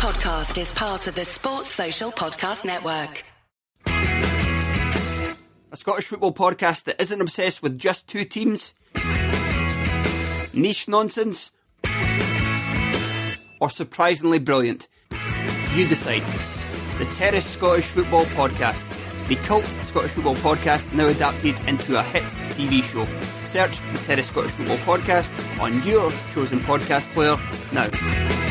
podcast is part of the Sports Social Podcast Network. A Scottish football podcast that isn't obsessed with just two teams, niche nonsense, or surprisingly brilliant. You decide. The Terrace Scottish Football Podcast, the cult Scottish football podcast now adapted into a hit TV show. Search the Terrace Scottish Football Podcast on your chosen podcast player now.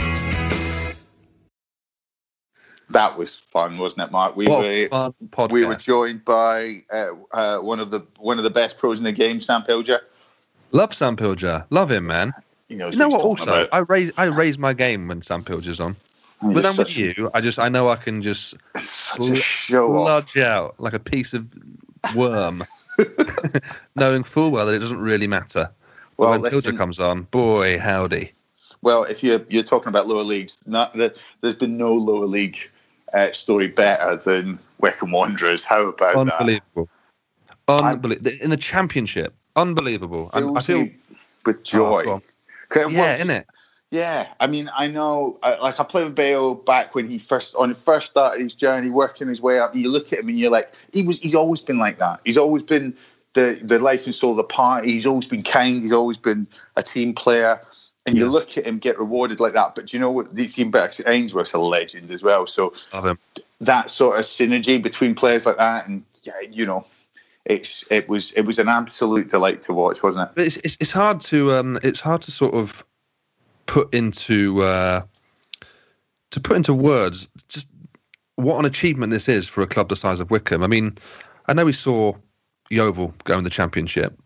That was fun, wasn't it, Mark? We What were a fun podcast. we were joined by uh, uh, one of the one of the best pros in the game, Sam Pilger. Love Sam Pilger. Love him, man. You know what what? he's talking Also, about. I raise I raise my game when Sam Pilger's on. He's But then with you, I just I know I can just such a show off. sludge out like a piece of worm, knowing full well that it doesn't really matter. But Well, when listen- Pilger comes on, boy, howdy. Well, if you're you're talking about lower leagues, not that there's been no lower league uh, story better than Wycombe Wanderers. How about that? Unbelievable. Unbelievable. In the championship, unbelievable. And I feel with joy. Oh, on. 'Cause it yeah? Yeah, I mean, I know, I, like I played with Bale back when he first on first started his journey, working his way up. And you look at him and you're like, he was, he's always been like that. He's always been the the life and soul of the party. He's always been kind. He's always been a team player. And you look at him get rewarded like that. But do you know what? These team backs, Ainsworth's a legend as well. So Love him. that sort of synergy between players like that, and yeah, you know, it's it was it was an absolute delight to watch, wasn't it? But it's, it's it's hard to um it's hard to sort of put into uh to put into words just what an achievement this is for a club the size of Wycombe. I mean, I know we saw Yeovil go in the championship,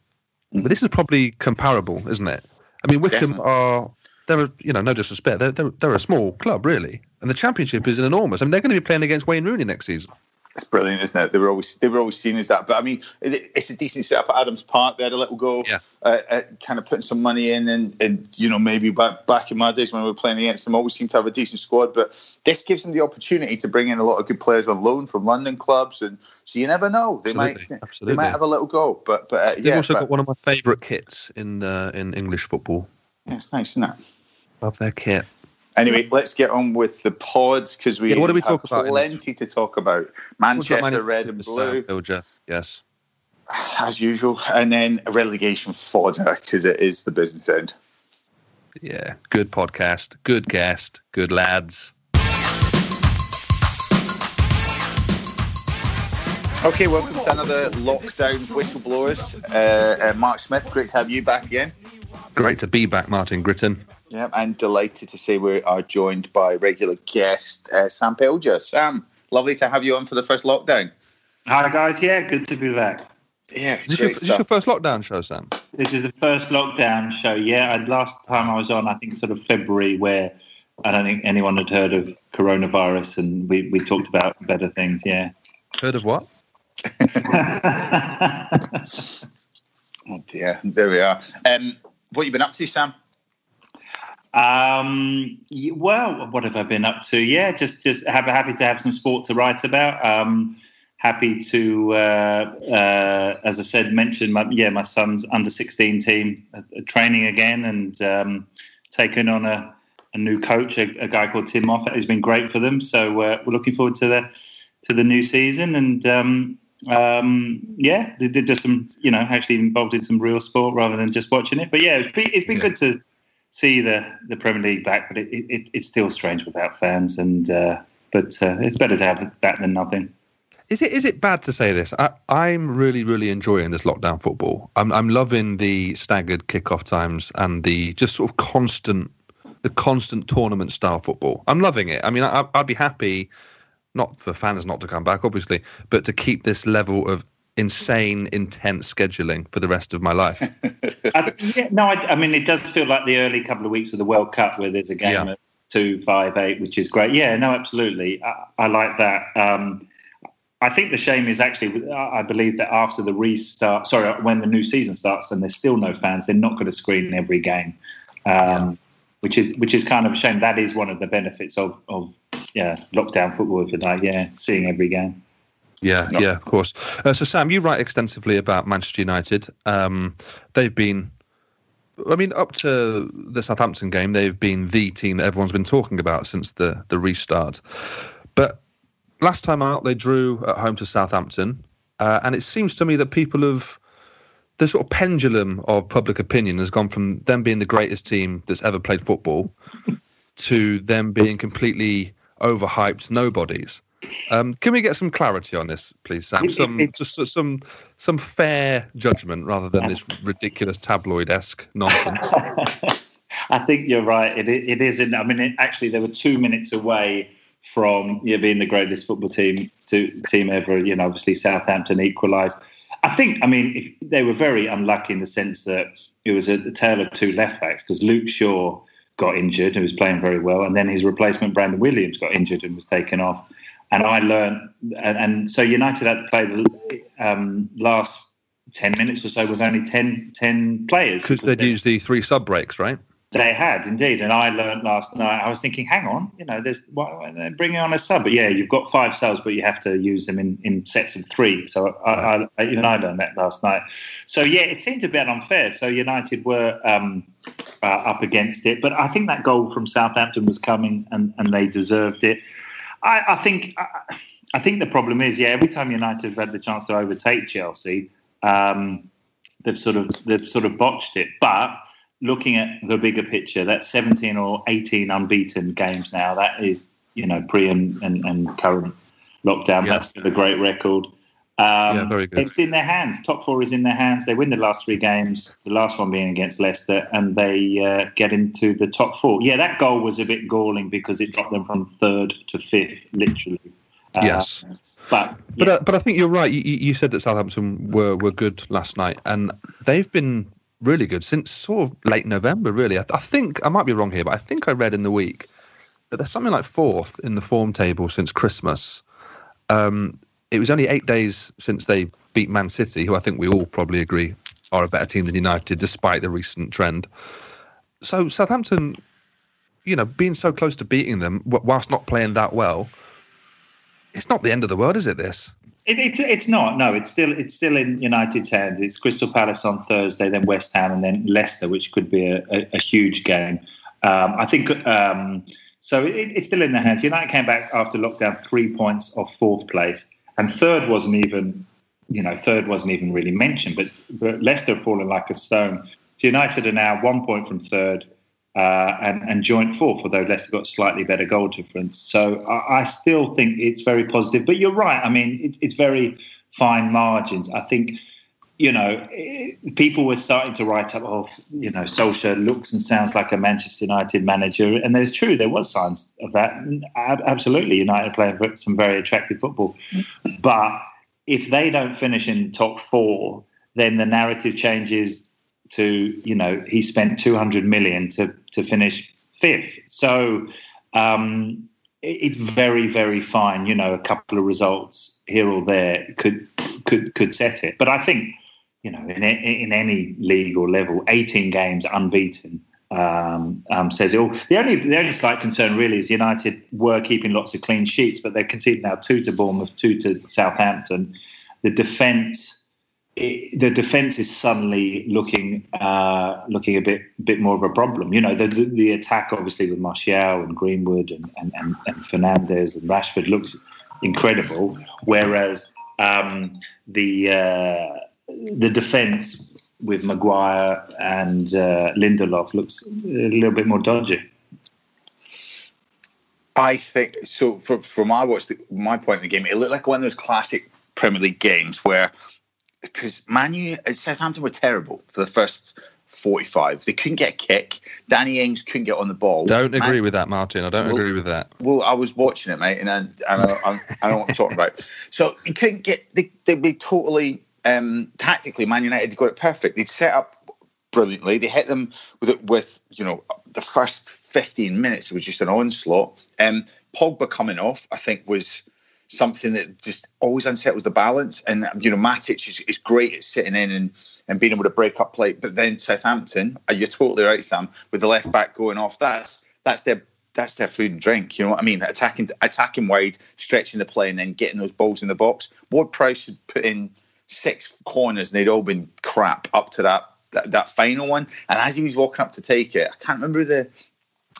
but this is probably comparable, isn't it? I mean, Wycombe Definitely. are they're you know no disrespect they're, they're they're a small club really, and the championship is enormous. I mean, they're going to be playing against Wayne Rooney next season. It's brilliant, isn't it? They were always they were always seen as that. But I mean, it, it's a decent setup at Adams Park. They had a little go, Yeah. uh, at kind of putting some money in, and, and you know maybe back back in my days when we were playing against them, always seemed to have a decent squad. But this gives them the opportunity to bring in a lot of good players on loan from London clubs, and so you never know they Absolutely, might absolutely. they might have a little go. But but uh, They've yeah, also but- got one of my favourite kits in uh, in English football. yeah, it's nice, isn't it? Love their kit. Anyway, let's get on with the pods because we Yeah, what do we have talk about Plenty to talk about. Manchester, red and blue. Pilger, Yes. as usual, and then a relegation fodder because it is the business end. Yeah. Good podcast. Good guest. Good lads. Okay, welcome to another lockdown whistleblowers. Uh, uh, Mark Smith, great to have you back again. Great to be back, Martin Gritton. Yeah, and delighted to say we are joined by regular guest uh, Sam Pilger. Sam, lovely to have you on for the first lockdown. Hi guys, yeah, good to be back. Yeah, Is this, your, is this your first lockdown show, Sam? This is the first lockdown show. Yeah, and last time I was on, I think sort of February, where I don't think anyone had heard of coronavirus, and we, we talked about better things. Yeah. Heard of what? Oh dear, there we are. Um, what you been up to, Sam? Um, well, what have I been up to? Yeah, just just have, happy to have some sport to write about. Um, happy to, uh, uh, as I said, mention my yeah my son's under sixteen team uh, training again and um, taking on a, a new coach, a, a guy called Tim Moffat, who's been great for them. So uh, we're looking forward to the to the new season and. Um, um, yeah, they did just some, you know, actually involved in some real sport rather than just watching it. But yeah, it's been, it's been Yeah. good to see the, the Premier League back, but it, it, it's still strange without fans. And uh, but uh, it's better to have that than nothing. Is it is it bad to say this? I, I'm really really enjoying this lockdown football. I'm I'm loving the staggered kickoff times and the just sort of constant the constant tournament style football. I'm loving it. I mean, I, I'd be happy not for fans not to come back, obviously, but to keep this level of insane, intense scheduling for the rest of my life. I, yeah, no, I, I mean it does feel like the early couple of weeks of the World Cup where there's a game Yeah. at two, five, eight, which is great. Yeah, no, absolutely, I, I like that. Um, I think the shame is actually, I believe that after the restart, sorry, when the new season starts and there's still no fans, they're not going to screen every game, um, which is which is kind of a shame. That is one of the benefits of of yeah lockdown football, if you like, yeah, seeing every game. Yeah, No. yeah, of course. Uh, so, Sam, you write extensively about Manchester United. Um, they've been I mean, up to the Southampton game, they've been the team that everyone's been talking about since the the restart. But last time out, they drew at home to Southampton, uh, and it seems to me that people have the sort of pendulum of public opinion has gone from them being the greatest team that's ever played football to them being completely overhyped nobodies. Um, can we get some clarity on this, please, Sam? Some just some some fair judgment rather than this ridiculous tabloid esque nonsense. I think you're right. It, it is. In, I mean, it, actually, they were two minutes away from yeah, being the greatest football team to, team ever. You know, obviously Southampton equalised. I think. I mean, if, they were very unlucky in the sense that it was a, a tale of two left backs because Luke Shaw got injured and was playing very well, and then his replacement Brandon Williams got injured and was taken off and I learned, and, and so United had to play the um, last 10 minutes or so with only 10, 10 players. Because they'd used the three sub breaks, right? They had indeed, and I learned last night. I was thinking, hang on, you know, there's why, bringing on a sub, but yeah, you've got five subs, but you have to use them in, in sets of three. So I, I, even I learned that last night. So yeah, it seemed a bit unfair. So United were um, uh, up against it, but I think that goal from Southampton was coming, and, and they deserved it. I, I think I, I, think the problem is, yeah, every time United have had the chance to overtake Chelsea, um, they've sort of they've sort of botched it. But looking at the bigger picture, that's 17 or 18 unbeaten games now. That is, you know, pre and, and, and current lockdown. Yeah. That's a great record. Um, yeah, very good. It's in their hands. Top four is in their hands. They win the last three games, the last one being against Leicester, and they uh, get into the top four. Yeah, that goal was a bit galling because it dropped them from third to fifth, literally. Uh, yes. But but, uh, but I think you're right. You, you said that Southampton were, were good last night, and they've been really good since sort of late November, really. I, I think I might be wrong here, but I think I read in the week that they're something like fourth in the form table since Christmas. Um, it was only eight days since they beat Man City, who I think we all probably agree are a better team than United, despite the recent trend. So Southampton, you know, being so close to beating them whilst not playing that well, it's not the end of the world, is it? This. It, it's it's not. No, it's still it's still in United's hands. It's Crystal Palace on Thursday, then West Ham, and then Leicester, which could be a, a, a huge game. Um, I think um, so. It, it's still in their hands. United came back after lockdown, three points off fourth place and third wasn't even, you know, third wasn't even really mentioned. But, but Leicester have fallen like a stone. So United are now one point from third uh, and, and joint fourth, although Leicester got slightly better goal difference. So I, I still think it's very positive. But you're right. I mean, it, it's very fine margins. I think you know, people were starting to write up, oh, you know, Solskjaer looks and sounds like a Manchester United manager. And there's true, there was signs of that. Absolutely, United playing some very attractive football. But if they don't finish in top four, then the narrative changes to, you know, he spent 200 million to, to finish fifth. So um, it's very, very fine. You know, a couple of results here or there could could could set it. But I think you know, in, in any league or level, 18 games unbeaten um, um, says it all. The only the only slight concern really is United were keeping lots of clean sheets, but they're conceding now two to Bournemouth, two to Southampton. The defence. the defense is suddenly looking uh, looking a bit bit more of a problem. You know, the, the, the attack obviously with Martial and Greenwood and, and, and, and Fernandes and Rashford looks incredible, whereas um, the uh, the defence with Maguire and uh, Lindelof looks a little bit more dodgy. I think so. From, from my watch, the, my point of the game, it looked like one of those classic Premier League games where, because Manu Southampton were terrible for the first 45. They couldn't get a kick. Danny Ings couldn't get on the ball. Don't agree Man- with that, Martin. I don't well, agree with that. Well, I was watching it, mate, and I, and I, I, know what I'm talking about. So he couldn't get. They, they'd be totally um, tactically, Man United got it perfect. They'd set up brilliantly. They hit them with it with you know the first 15 minutes was just an onslaught. Um, Pogba coming off, I think, was something that just always unsettles the balance. And you know, Matic is, is great at sitting in and, and being able to break up play. But then Southampton, uh, you're totally right, Sam, with the left back going off. That's that's their that's their food and drink. You know what I mean? Attacking attacking wide, stretching the play, and then getting those balls in the box. Ward-Prowse should put in six corners and they'd all been crap up to that that, that final one. And as he was walking up to take it, I can't remember the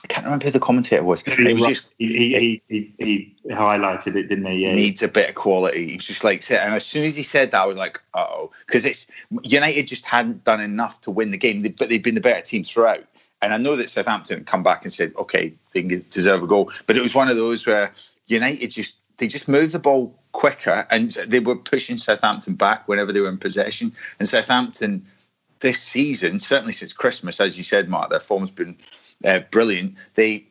I can't remember who the commentator was. It was just he, he, he, he, highlighted it, didn't he? Yeah. Needs a bit of quality. He's just like, and as soon as he said that, I was like, oh, because it's United just hadn't done enough to win the game, but they've been the better team throughout. And I know that Southampton come back and said, okay, they deserve a goal, but it was one of those where United just they just moved the ball quicker and they were pushing Southampton back whenever they were in possession. And Southampton this season, certainly since Christmas, as you said, Mark, their form's been uh, brilliant. They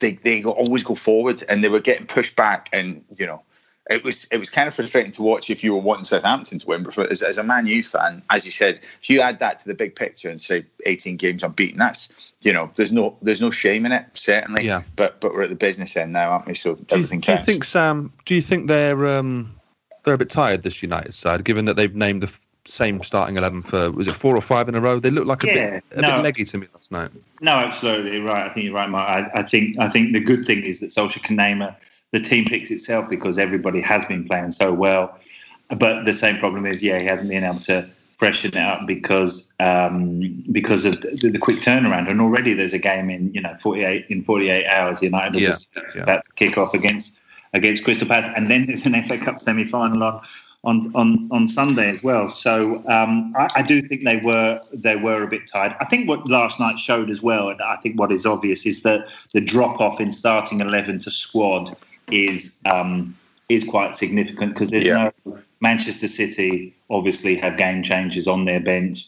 they they always go forward, and they were getting pushed back, and you know. It was it was kind of frustrating to watch if you were wanting Southampton to win, but for, as, as a Man U fan, as you said, if you add that to the big picture and say 18 games unbeaten, that's you know there's no there's no shame in it certainly. Yeah. But but we're at the business end now, aren't we? So do everything. You, do you think Sam? Do you think they're um, they're a bit tired this United side, given that they've named the same starting eleven for was it four or five in a row? They look like a yeah, bit a no, bit leggy to me last night. No, absolutely right. I think you're right, Mark. I, I think I think the good thing is that Solskjaer can name a, the team picks itself because everybody has been playing so well. But the same problem is, yeah, he hasn't been able to freshen it up because um, because of the, the, quick turnaround. And already there's a game in you know 48 in 48 hours. United yeah, yeah. about to kick off against against Crystal Palace, and then there's an FA Cup semi final on on on, on Sunday as well. So um, I, I, do think they were they were a bit tired. I think what last night showed as well, and I think what is obvious is that the drop off in starting eleven to squad is um, is quite significant because there's yeah. no Manchester City obviously have game changers on their bench.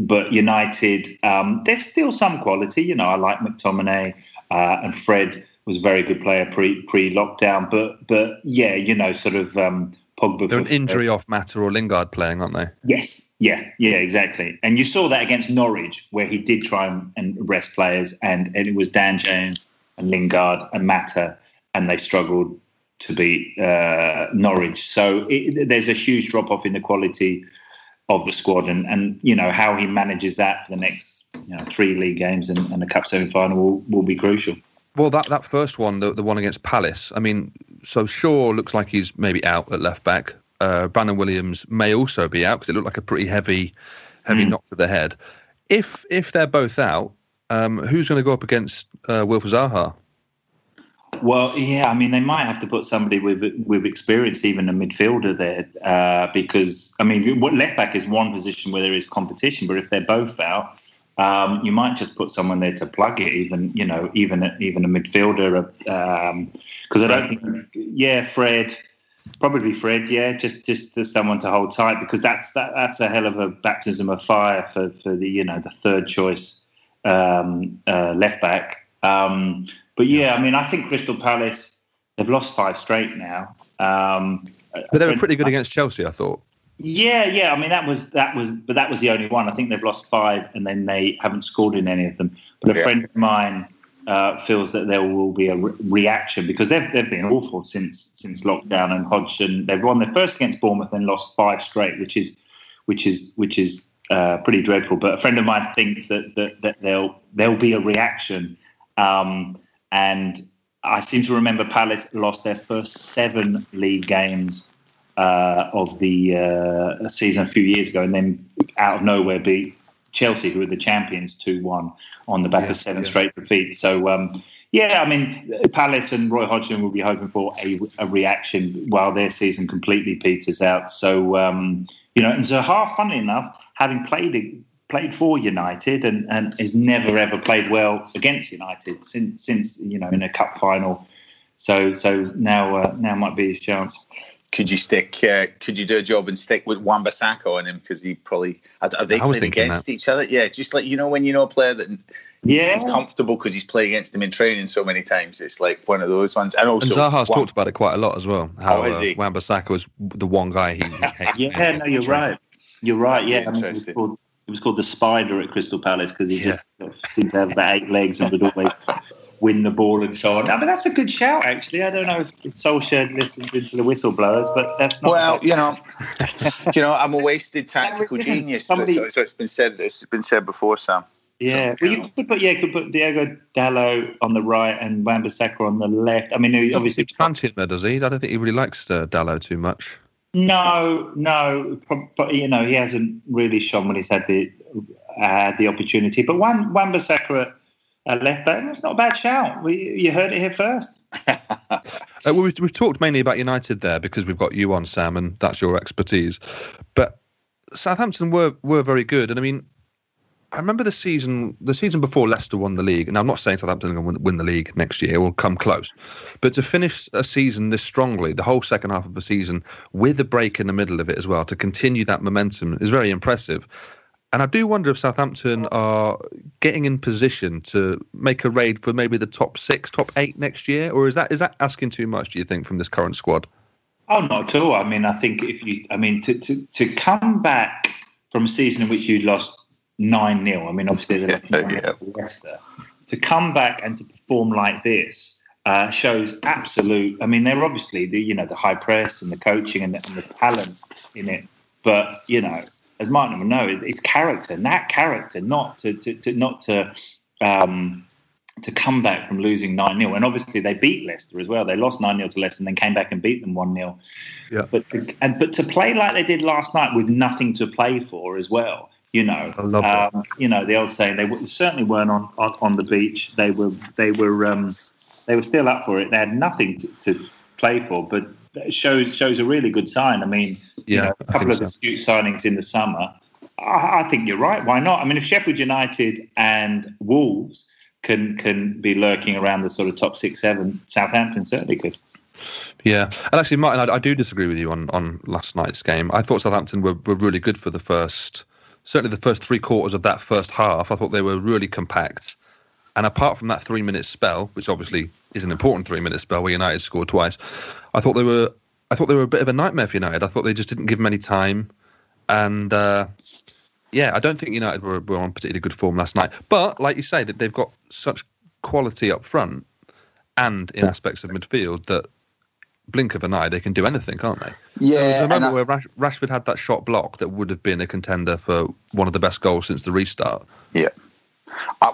But United, um, there's still some quality. You know, I like McTominay uh, and Fred was a very good player pre pre lockdown. But but yeah, you know, sort of um, Pogba. They're an injury off Mata or Lingard playing, aren't they? Yes. Yeah, yeah, exactly. And you saw that against Norwich, where he did try and, rest players, and, and it was Dan James and Lingard and Mata, and they struggled to beat uh, Norwich. So it, there's a huge drop off in the quality of the squad, and, and you know how he manages that for the next you know, three league games and, and the cup semi final will, will be crucial. Well, that, that first one, the, the one against Palace, I mean, so Shaw looks like he's maybe out at left back. Uh, Brandon Williams may also be out because it looked like a pretty heavy, heavy mm. knock to the head. If if they're both out, um, who's going to go up against uh, Wilf Zaha? Well, yeah, I mean, they might have to put somebody with with experience, even a midfielder there, uh, because I mean, left back is one position where there is competition, but if they're both out, um, you might just put someone there to plug it, even you know, even a, even a midfielder, because um, I don't think, yeah, Fred, probably Fred, yeah, just just to someone to hold tight because that's that, that's a hell of a baptism of fire for for the you know the third choice um, uh, left back. Um, but yeah, I mean, I think Crystal Palace they've lost five straight now. Um, but they were pretty good against Chelsea, I thought. Yeah, yeah. I mean, that was that was, but that was the only one. I think they've lost five, and then they haven't scored in any of them. But a yeah. friend of mine uh, feels that there will be a re- reaction because they've they've been awful since since lockdown. And Hodgson, they've won their first against Bournemouth and lost five straight, which is which is which is uh, pretty dreadful. But a friend of mine thinks that that, that there'll there'll be a reaction, um, and I seem to remember Palace lost their first seven league games uh, of the uh, season a few years ago, and then out of nowhere beat Chelsea, who were the champions, two one on the back yeah, of seven yeah. straight defeats. So. Um, yeah, I mean, Palace and Roy Hodgson will be hoping for a, a reaction while their season completely peters out. So, um, you know, and Zaha, funny enough, having played played for United and, and has never ever played well against United since since you know in a cup final. So so now uh, now might be his chance could you stick? Uh, could you do a job and stick with Wan-Bissaka on him because he probably are, they playing against that. each other? Yeah, just like you know when you know a player that yeah he's comfortable because he's played against him in training so many times. It's like one of those ones. And also, and Zaha's Wan- talked about it quite a lot as well. How oh, uh, Wan-Bissaka was the one guy he. he yeah, no, you're right. You're right. Yeah, I mean, it, was called, it was called the Spider at Crystal Palace because he yeah. just sort of seemed to have about eight legs and would always win the ball and so on. I mean, that's a good shout, actually. I don't know if Solskjaer listens into the whistleblowers, but that's not. Well, you know, you know, I'm a wasted tactical genius. Somebody, so, so, it's been said. It's been said before, Sam. Yeah, so, well, you could put yeah, you could put Diego Dalot on the right and Wan-Bissaka on the left. I mean, he obviously, fancy him, does he? I don't think he really likes uh, Dalot too much. No, no, but you know, he hasn't really shone when he's had the had the opportunity. But one Wan Bissaka at left back, it's not a bad shout. We, you heard it here first. uh, we've, we've talked mainly about United there because we've got you on, Sam, and that's your expertise. But Southampton were were very good, and I mean, I remember the season the season before Leicester won the league, and I'm not saying Southampton are going to win the league next year We'll come close, but to finish a season this strongly, the whole second half of the season with a break in the middle of it as well, to continue that momentum is very impressive. And I do wonder if Southampton are getting in position to make a raid for maybe the top six, top eight next year, or is that is that asking too much? Do you think from this current squad? Oh, not at all. I mean, I think if you, I mean, to to, to come back from a season in which you lost nine 0 I mean, obviously they're looking yeah. Leicester. To come back and to perform like this uh, shows absolute. I mean, they're obviously the you know the high press and the coaching and the, and the talent in it, but you know as Martin will know, it's character, that character, not to, to, to not to um, to come back from losing 9 0. And obviously, they beat Leicester as well. They lost 9 0 to Leicester and then came back and beat them 1 0. Yeah. But, to, and, but to play like they did last night with nothing to play for as well, you know, um, you know the old saying they certainly weren't on, on, on, the beach. They were they were um, they were still up for it. They had nothing to, to play for, but shows shows a really good sign. I mean, yeah, you know, a couple of so. astute signings in the summer. I, I, think you're right. Why not? I mean, if Sheffield United and Wolves can can be lurking around the sort of top six, seven, Southampton certainly could. Yeah, and actually, Martin, I, I do disagree with you on, on last night's game. I thought Southampton were, were really good for the first, certainly the first three quarters of that first half. I thought they were really compact. And apart from that three minute spell, which obviously is an important three minute spell where United scored twice, I thought they were I thought they were a bit of a nightmare for United. I thought they just didn't give them any time. And uh, yeah, I don't think United were, were on particularly good form last night. But like you say, that they've got such quality up front and in aspects of midfield that blink of an eye, they can do anything, can't they? Yeah. There was a moment I, where Rash, Rashford had that shot block that would have been a contender for one of the best goals since the restart. Yeah.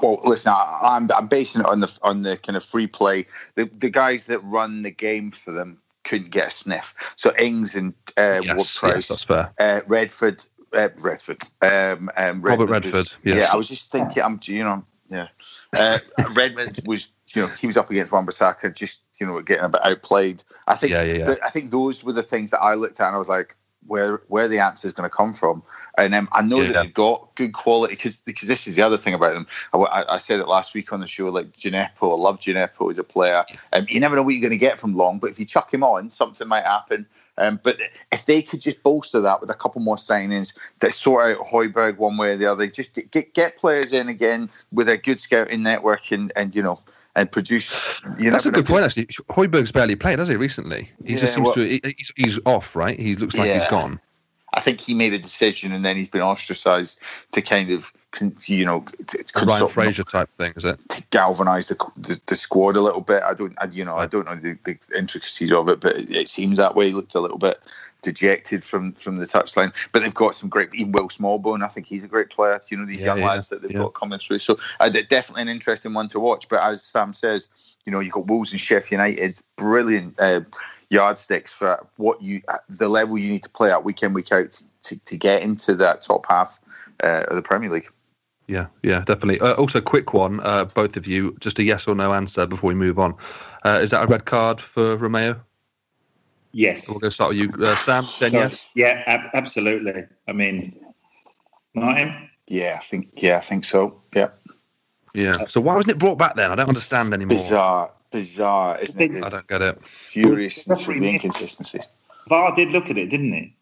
Well, listen, I, am I'm, I'm basing it on the on the kind of free play. The the guys that run the game for them couldn't get a sniff. So Ings and uh, yes, Ward-Prowse, yes, that's fair. Uh, Redford, uh, Redford, um, um, Redford Robert Redford. Was, yes. Yeah, I was just thinking. I'm, you know, yeah. Uh, Redmond was, you know, he was up against Wan-Bissaka, just you know, getting a bit outplayed. I think. Yeah, yeah, yeah. The, I think those were the things that I looked at, and I was like, where where the answer is going to come from. And um, I know that they've got good quality because because this is the other thing about them. I, I, said it last week on the show. Like Djenepo, I love Djenepo as a player. Um, you never know what you're going to get from Long, but if you chuck him on, something might happen. Um, but if they could just bolster that with a couple more signings that sort out Højbjerg one way or the other, just get, get, get players in again with a good scouting network and, and you know and produce. You That's a good point, actually. Højbjerg's barely played, has he? Recently, he yeah, just seems well, to. He's, he's, off, right? He looks like yeah. he's gone. I think he made a decision and then he's been ostracised to kind of, you know, Ryan Fraser type thing, is it? To galvanise the, the, the squad a little bit. I don't, I, you know, I don't know the, the intricacies of it, but it, it seems that way. He looked a little bit dejected from from the touchline. But they've got some great, even Will Smallbone. I think he's a great player. You know these yeah, young yeah, lads that they've yeah. got coming through. So uh, definitely an interesting one to watch. But as Sam says, you know you've got Wolves and Sheffield United, brilliant uh, yardsticks for what you uh, the level you need to play at week in week out to, to get into that top half uh, of the Premier League. Yeah, yeah, definitely. Uh, also, quick one, uh, both of you, just a yes or no answer before we move on. Uh, is that a red card for Romeu? Yes. We'll go start with you, uh, Sam. Saying yes. Yeah, ab- absolutely. I mean, Martin. Yeah, I think. Yeah, I think so. Yeah. Yeah. So why wasn't it brought back then? I don't understand anymore. Bizarre, bizarre, isn't it? I don't get it. Furious with the inconsistencies. VAR did look at it, didn't he?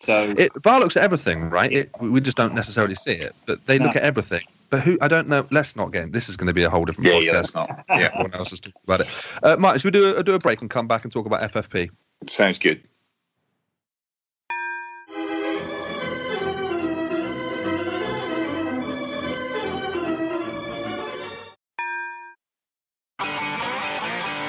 So it, VAR looks at everything, right? It, we just don't necessarily see it, but they no. look at everything. But who? I don't know. Let's not get. This is going to be a whole different yeah, podcast. Yeah, let's not. Yeah, everyone else is talking about it. Uh, Mike, should we do a, do a break and come back and talk about FFP? Sounds good.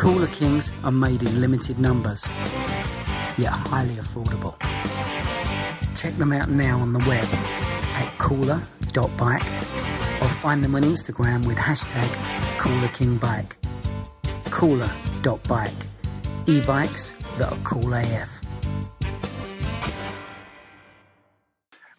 Cooler Kings are made in limited numbers, yet highly affordable. Check them out now on the web at cooler.bike or find them on Instagram with hashtag coolerkingbike. Cooler.bike. E-bikes that are cool AF.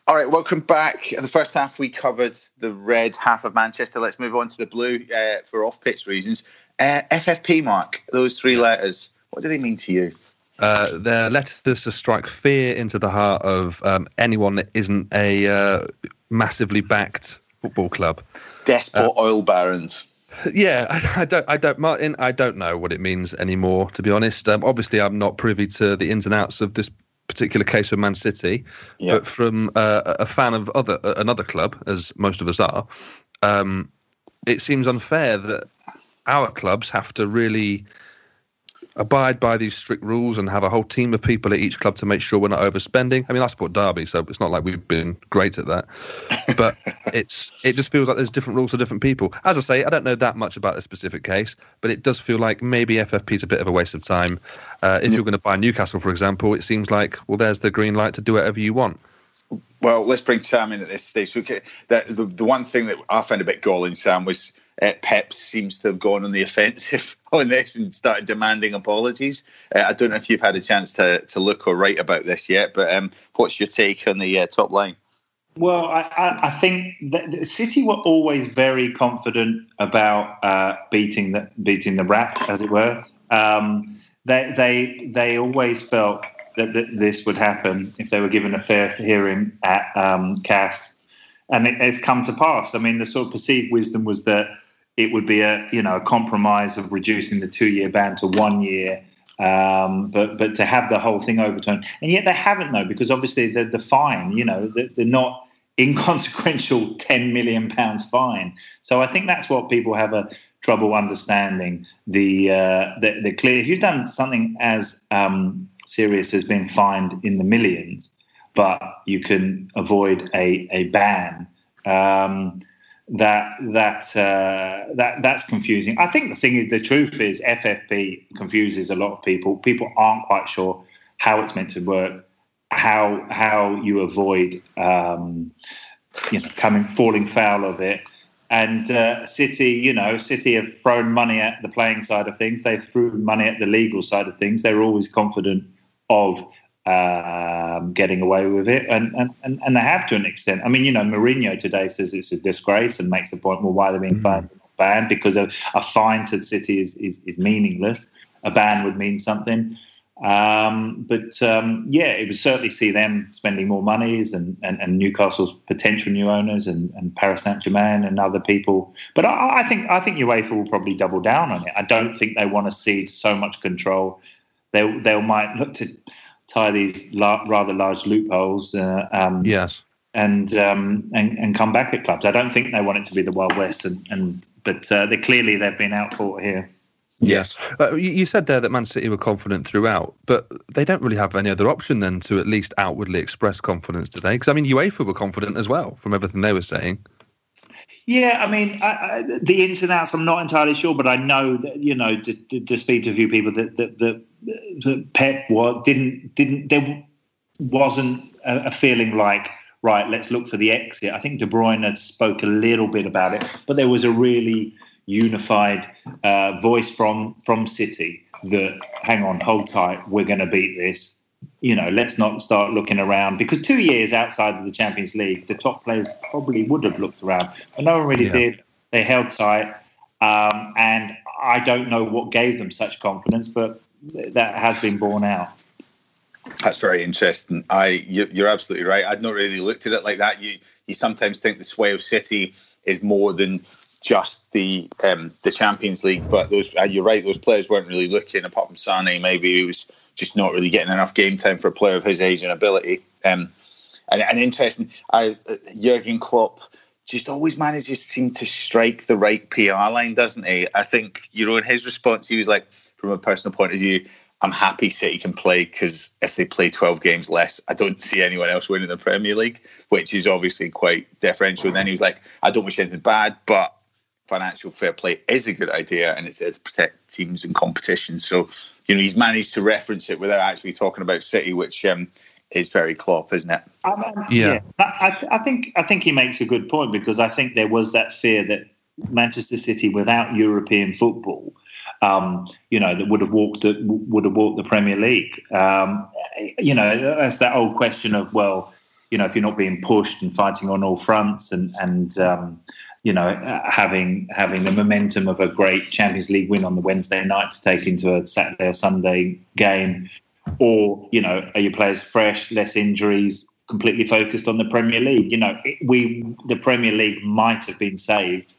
All right, welcome back. The first half, we covered the red half of Manchester. Let's move on to the blue uh, for off pitch reasons. Uh, FFP, Mark, those three letters, what do they mean to you? Uh, they're letters to strike fear into the heart of um, anyone that isn't a uh, massively backed football club. Despot oil barons. Yeah, I, I, don't, I don't, Martin. I don't know what it means anymore. To be honest, um, obviously, I'm not privy to the ins and outs of this particular case of Man City, Yeah. but from uh, a fan of other another club, as most of us are, um, it seems unfair that our clubs have to really abide by these strict rules and have a whole team of people at each club to make sure we're not overspending. I mean, I support Derby, so it's not like we've been great at that. But it's it just feels like there's different rules for different people. As I say, I don't know that much about the specific case, but it does feel like maybe FFP is a bit of a waste of time. Uh, if you're going to buy Newcastle, for example, it seems like well, there's the green light to do whatever you want. Well, let's bring Sam in at this stage. Okay, that, the, the one thing that I found a bit galling, Sam, was uh, Pep seems to have gone on the offensive on this and started demanding apologies. Uh, I don't know if you've had a chance to, to look or write about this yet, but um, what's your take on the uh, top line? Well, I, I, I think that the City were always very confident about uh, beating the beating the rat, as it were. Um, they they they always felt that, that this would happen if they were given a fair hearing at um, CAS, and it has come to pass. I mean, the sort of perceived wisdom was that it would be a you know a compromise of reducing the two year ban to one year. Um, but but to have the whole thing overturned, and yet they haven't though, because obviously the the fine, you know, the, the not inconsequential ten million pounds fine. So I think that's what people have a trouble understanding. The uh, the, the clear if you've done something as um, serious as being fined in the millions, but you can avoid a a ban. Um, that that uh, that that's confusing. I think the thing is, the truth is, FFP confuses a lot of people. People aren't quite sure how it's meant to work, how how you avoid um, you know coming falling foul of it. And uh, City, you know, City have thrown money at the playing side of things. They've thrown money at the legal side of things. They're always confident of um, getting away with it, and, and, and, they have to an extent. I mean, you know, Mourinho today says it's a disgrace and makes the point, well, why they're being fined, banned because a, a fine to the City is, is, is meaningless. A ban would mean something. Um, but um, yeah, it would certainly see them spending more monies and, and, and Newcastle's potential new owners and, and Paris Saint Germain and other people. But I, I think I think UEFA will probably double down on it. I don't think they want to cede so much control. They they might look to tie these la- rather large loopholes. Uh, um, Yes. and um, and and come back at clubs. I don't think they want it to be the Wild West, and, and but uh, they clearly they've been out for here. Yes. Uh, you, you said there that Man City were confident throughout, but they don't really have any other option then to at least outwardly express confidence today. Because I mean, UEFA were confident as well from everything they were saying. Yeah, I mean I, I, the ins and outs. I'm not entirely sure, but I know that you know to, to, to speak to a few people that that, that, that Pep was, didn't didn't there wasn't a, a feeling like right. Let's look for the exit. I think De Bruyne had spoke a little bit about it, but there was a really unified uh, voice from from City that hang on, hold tight, we're going to beat this. You know, let's not start looking around because two years outside of the Champions League, the top players probably would have looked around, but no one really Yeah. did. They held tight, um, and I don't know what gave them such confidence, but that has been borne out. That's very interesting. I you, you're absolutely right. I'd not really looked at it like that. You you sometimes think the sway of City is more than just the um, the Champions League, but those uh, you're right. Those players weren't really looking apart from Sane. Maybe he was just not really getting enough game time for a player of his age and ability. Um, and, and interesting, I, uh, Jurgen Klopp just always manages to seem to strike the right PR line, doesn't he? I think you know in his response, he was like, from a personal point of view, I'm happy City can play because if they play 12 games less, I don't see anyone else winning the Premier League, which is obviously quite deferential. And then he was like, I don't wish anything bad, but financial fair play is a good idea and it's there to protect teams and competition. So, you know, he's managed to reference it without actually talking about City, which um, is very Klopp, isn't it? Um, yeah, yeah. I, I, think I think he makes a good point because I think there was that fear that Manchester City, without European football, um, you know, that would have walked the, would have walked the Premier League. Um, you know, that's that old question of well, you know, if you're not being pushed and fighting on all fronts and and um, you know uh, having having the momentum of a great Champions League win on the Wednesday night to take into a Saturday or Sunday game, or you know, are your players fresh, less injuries, completely focused on the Premier League? You know, we the Premier League might have been saved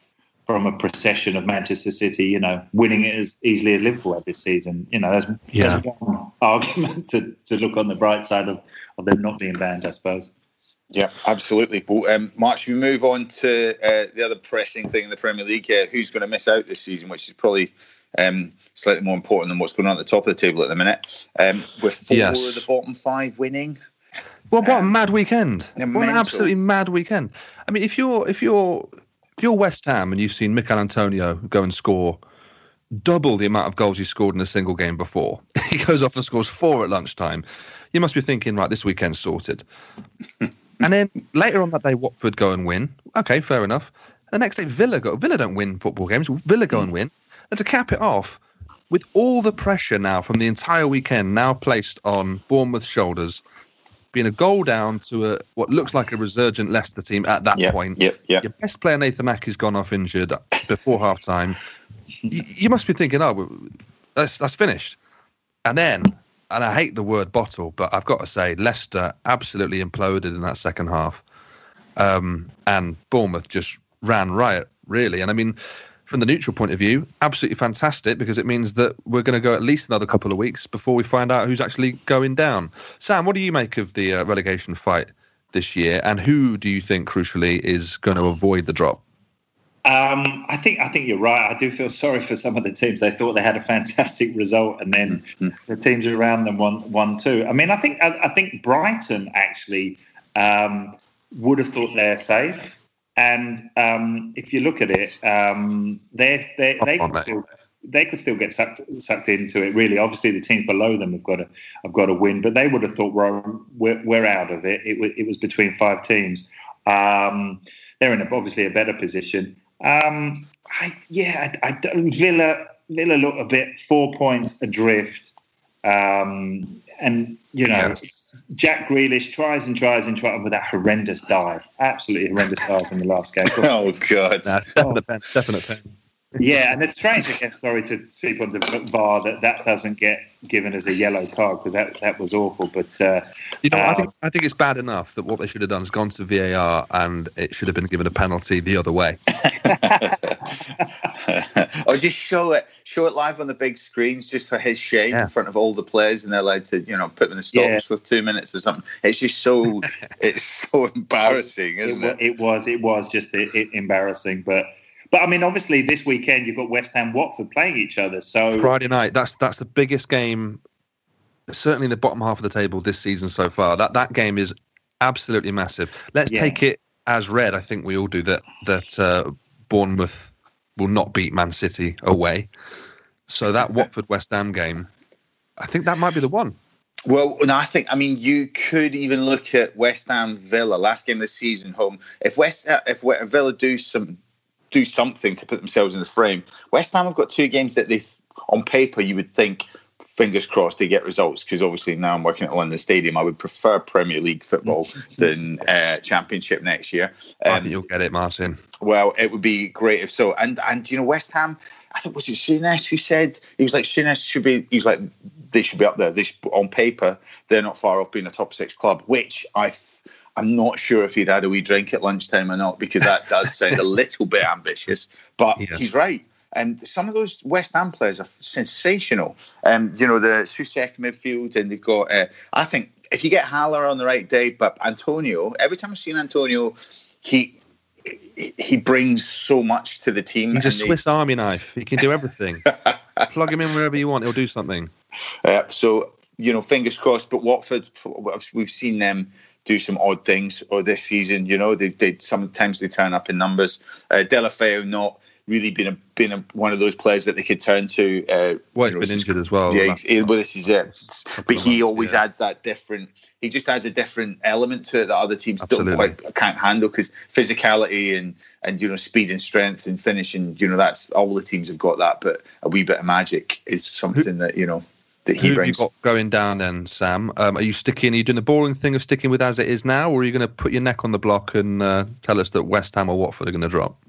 from a procession of Manchester City, you know, winning it as easily as Liverpool have this season. You know, there's, yeah. there's one argument to, to look on the bright side of, of them not being banned, I suppose. Yeah, absolutely. Well, um, Mark, we move on to uh, the other pressing thing in the Premier League here? Who's going to miss out this season, which is probably um, slightly more important than what's going on at the top of the table at the minute. Um, with four yes. of the bottom five winning. Well, what a um, mad weekend! What an absolutely mad weekend. I mean, if you're if you're if you're West Ham and you've seen Michail Antonio go and score double the amount of goals he scored in a single game before, he goes off and scores four at lunchtime. You must be thinking, right, this weekend's sorted. and then later on that day, Watford go and win. Okay, fair enough. The next day, Villa go. Villa don't win football games. Villa go and mm. win. And to cap it off, with all the pressure now from the entire weekend now placed on Bournemouth's shoulders, being a goal down to a what looks like a resurgent Leicester team at that yep, point. Yep, yep. Your best player Nathan Aké's gone off injured before half time. You, you, must be thinking, oh, that's that's finished. And then, and I hate the word bottle, but I've got to say, Leicester absolutely imploded in that second half, um, and Bournemouth just ran riot, really. And I mean, from the neutral point of view, absolutely fantastic because it means that we're going to go at least another couple of weeks before we find out who's actually going down. Sam, what do you make of the uh, relegation fight this year, and who do you think, crucially, is going to avoid the drop? Um, I think I think you're right. I do feel sorry for some of the teams. They thought they had a fantastic result, and then mm-hmm. the teams around them won one too. I mean, I think I, I think Brighton actually um, would have thought they're safe. And um, if you look at it, um, they they they could still they could still get sucked sucked into it. Really, obviously the teams below them have got to have got to win, but they would have thought we're we're, we're out of it. It, it was between five teams. Um, they're in a, obviously a better position. Um, I, yeah, I, I, Villa Villa look a bit four points adrift, um, and you know. Yes Jack Grealish tries and tries and tries with that horrendous dive, absolutely horrendous dive in the last game. oh god, That's definite pen, definite pen. Yeah, and it's strange again. Sorry to sleep on the bar that that doesn't get given as a yellow card because that that was awful. But uh, you know, um, I think I think it's bad enough that what they should have done is gone to VAR and it should have been given a penalty the other way. or just show it, show it live on the big screens, just for his shame yeah. in front of all the players, and they're allowed to, you know, put them in the stocks yeah. for two minutes or something. It's just so, it's so embarrassing, isn't it? It, it was, it was just it, it, embarrassing, but. But I mean, obviously, this weekend you've got West Ham, Watford playing each other. So Friday night, that's that's the biggest game, certainly in the bottom half of the table this season so far. That that game is absolutely massive. Let's yeah. take it as read. I think we all do that. That uh, Bournemouth will not beat Man City away. So that Watford West Ham game, I think that might be the one. Well, no, I think I mean you could even look at West Ham Villa last game of the season home. If West uh, if Villa do some do something to put themselves in the frame, West Ham have got two games that they on paper you would think fingers crossed they get results because obviously now I'm working at London Stadium. I would prefer Premier League football than uh, Championship next year. Um, I think you'll get it, Martin. Well, it would be great if so. And and you know West Ham. I think was it Souness who said he was like Souness should be. He was like they should be up there. This on paper they're not far off being a top six club, which I. I'm not sure if he'd had a wee drink at lunchtime or not because that does sound a little bit ambitious. But he's right. And some of those West Ham players are sensational. Um, you know, the Soucek midfield, and they've got, uh, I think, if you get Haller on the right day, but Antonio, every time I've seen Antonio, he he brings so much to the team. He's a Swiss they... Army knife. He can do everything. Plug him in wherever you want, he'll do something. uh, so you know, fingers crossed. But Watford, we've seen them do some odd things or this season. You know, they they sometimes they turn up in numbers. Uh, Deulofeu not really been a, been a, one of those players that they could turn to. Uh, well, he's know, been injured as well. Yeah, he, well, this is it. But he months, always yeah. adds that different. He just adds a different element to it that other teams Absolutely. don't quite can't handle because physicality and and you know speed and strength and finishing. You know that's all the teams have got that, but a wee bit of magic is something that you know that he Who brings. you got going down then, Sam? Um, are you sticking? Are you doing the boring thing of sticking with as it is now, or are you going to put your neck on the block and uh, tell us that West Ham or Watford are going to drop?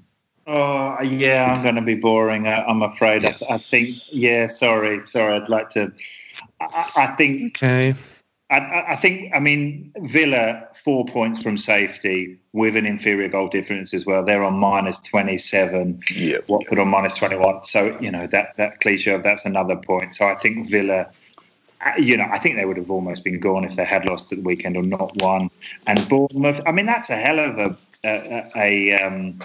Oh yeah, I'm going to be boring. I, am afraid. Yeah. I, I, think. Yeah, sorry, sorry. I'd like to. I, I think. Okay. I, I, think. I mean, Villa four points from safety with an inferior goal difference as well. They're on minus twenty seven. Yeah. Watford on minus twenty one. So you know that that cliche of that's another point. So I think Villa. Uh, you know, I think they would have almost been gone if they had lost at the weekend or not won. And Bournemouth, I mean, that's a hell of a a a, um,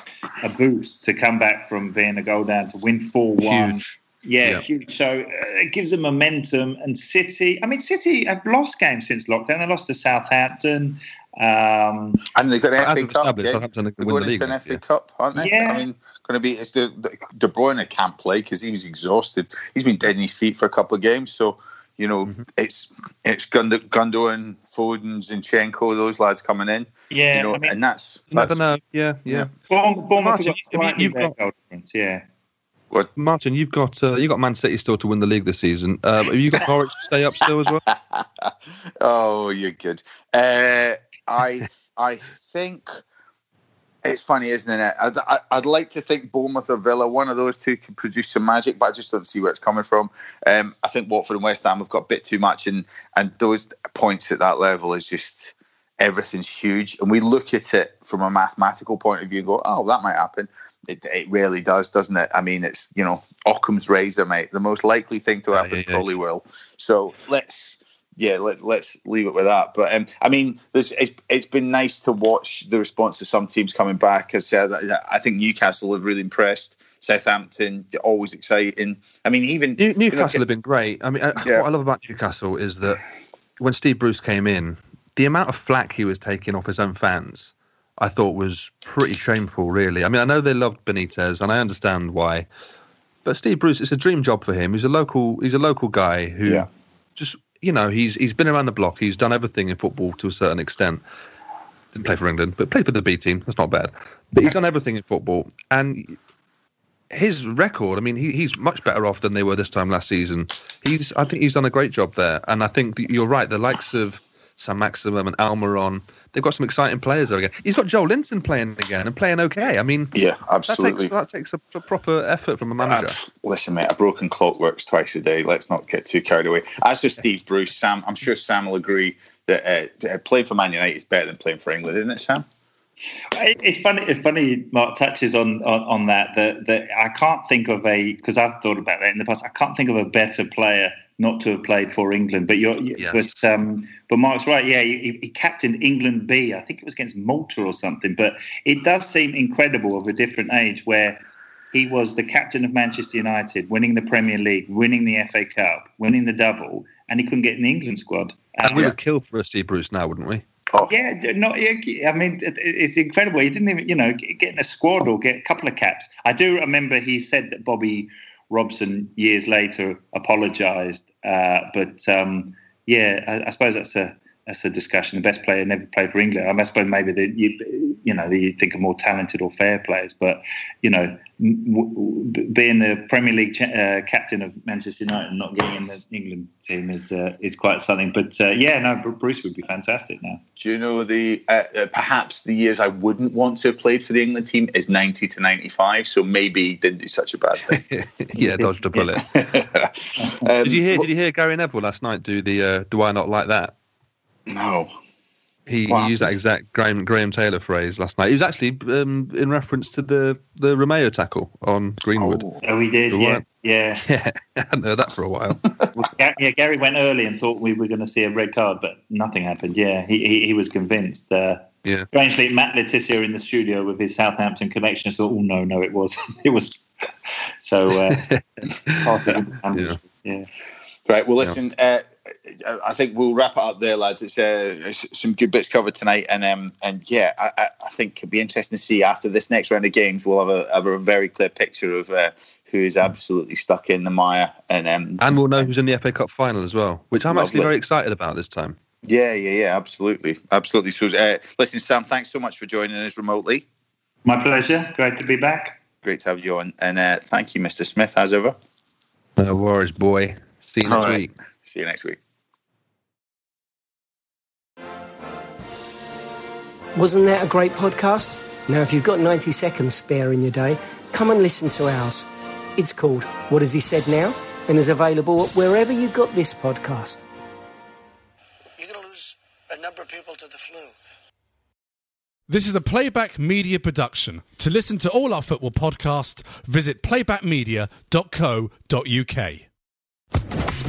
a boost to come back from being a goal down to win four one. Yeah, yeah, huge. So uh, it gives them momentum. And City, I mean, City have lost games since lockdown. They lost to Southampton. Um, and they've got an FA Cup. Yeah. Southampton They're going the into an FA yeah. Cup, aren't they? Yeah. I mean, going to be the, the De Bruyne can't play because he was exhausted. He's been dead in his feet for a couple of games. So you know, mm-hmm. it's it's Gundo, Gundogan, Foden, Zinchenko, those lads coming in. Yeah, you know, I mean, and that's, that's never know. Yeah, yeah. yeah. Martin, you've got, yeah. Martin, you've got uh, you got Man City still to win the league this season. Uh, have you got Norwich to stay up still as well? oh, you're good. Uh, I I think it's funny, isn't it? I'd, I'd like to think Bournemouth or Villa, one of those two, can produce some magic, but I just don't see where it's coming from. Um, I think Watford and West Ham have got a bit too much, and and those points at that level is just everything's huge. And we look at it from a mathematical point of view and go, oh, that might happen. It, it rarely does, doesn't it? I mean, it's you know Occam's razor, mate. The most likely thing to happen yeah, yeah, probably will. So let's yeah, let, let's leave it with that. But um, I mean, it's, it's been nice to watch the response of some teams coming back. As uh, I think Newcastle have really impressed. Southampton, always exciting. I mean, even New, Newcastle you know, have been great. I mean, uh, yeah. what I love about Newcastle is that when Steve Bruce came in, the amount of flack he was taking off his own fans I thought was pretty shameful, really. I mean, I know they loved Benitez, and I understand why. But Steve Bruce, it's a dream job for him. He's a local, he's a local guy who yeah. just, you know, he's he's been around the block. He's done everything in football to a certain extent. Didn't play for England, but played for the B team. That's not bad. But he's done everything in football, and his record. I mean, he, he's much better off than they were this time last season. He's, I think, he's done a great job there, and I think you're right. The likes of Saint-Maximin and Almiron they've got some exciting players there again. He's got Joelinton playing again and playing okay. I mean, yeah, absolutely. That takes, that takes a, a, proper effort from a manager. Uh, listen, mate, a broken clock works twice a day. Let's not get too carried away. As for Steve Bruce, Sam, I'm sure Sam will agree that uh, playing for Man United is better than playing for England, isn't it, Sam? It's funny. It's funny. Mark touches on, on, on that. That that I can't think of a because I've thought about that in the past. I can't think of a better player not to have played for England. But you're, yes. but um, but Mark's right. Yeah, he, he, captained England B. I think it was against Malta or something. But it does seem incredible of a different age where he was the captain of Manchester United, winning the Premier League, winning the FA Cup, winning the double, and he couldn't get in the England squad. And we would kill for a Steve Bruce now, wouldn't we? Oh. Yeah, not. I mean, it's incredible. He didn't even, you know, get in a squad or get a couple of caps. I do remember he said that Bobby Robson years later apologised. Uh, but um, yeah, I, I, suppose that's a that's a discussion. The best player never played for England. I, mean, I suppose maybe that you you know you think of more talented or fair players, but you know being the Premier League cha- uh, captain of Manchester United and not getting in the England team is uh, is quite something. But uh, yeah, no, Bruce would be fantastic now. Do you know the uh, uh, perhaps the years I wouldn't want to have played for the England team is ninety to ninety five. So maybe he didn't do such a bad thing. yeah, dodged a bullet. um, did you hear? Did you hear Gary Neville last night do the uh, "Do I not like that"? No. He, he, used that exact Graham, Graham Taylor phrase last night. It was actually um, in reference to the, the Romeu tackle on Greenwood. Oh, oh we did, yeah. Yeah. yeah. I hadn't heard that for a while. well, yeah, Gary went early and thought we were going to see a red card, but nothing happened. Yeah, he, he, he was convinced. Uh, yeah. Strangely, Matt Le Tissier in the studio with his Southampton connection thought, oh, no, no, it was. it was. So, uh, yeah. yeah. Right. Well, listen. Uh, I think we'll wrap it up there, lads. It's, uh, some good bits covered tonight, and um, and yeah, I, I, think it'll be interesting to see after this next round of games. We'll have a have a very clear picture of uh, who is absolutely stuck in the mire, and um, and we'll know who's in the FA Cup final as well, which I'm lovely. actually very excited about this time. Yeah, yeah, yeah, absolutely, absolutely. So, uh, listen, Sam, thanks so much for joining us remotely. My pleasure. Great to be back. Great to have you on, and uh, thank you, Mr. Smith, as ever. No worries, boy. See you next right. week. See you next week. Wasn't that a great podcast? Now, if you've got 90 seconds spare in your day, come and listen to ours. It's called What Has He Said Now? and is available wherever you got this podcast. You're going to lose a number of people to the flu. This is a Playback Media production. To listen to all our football podcasts, visit playbackmedia.co.uk.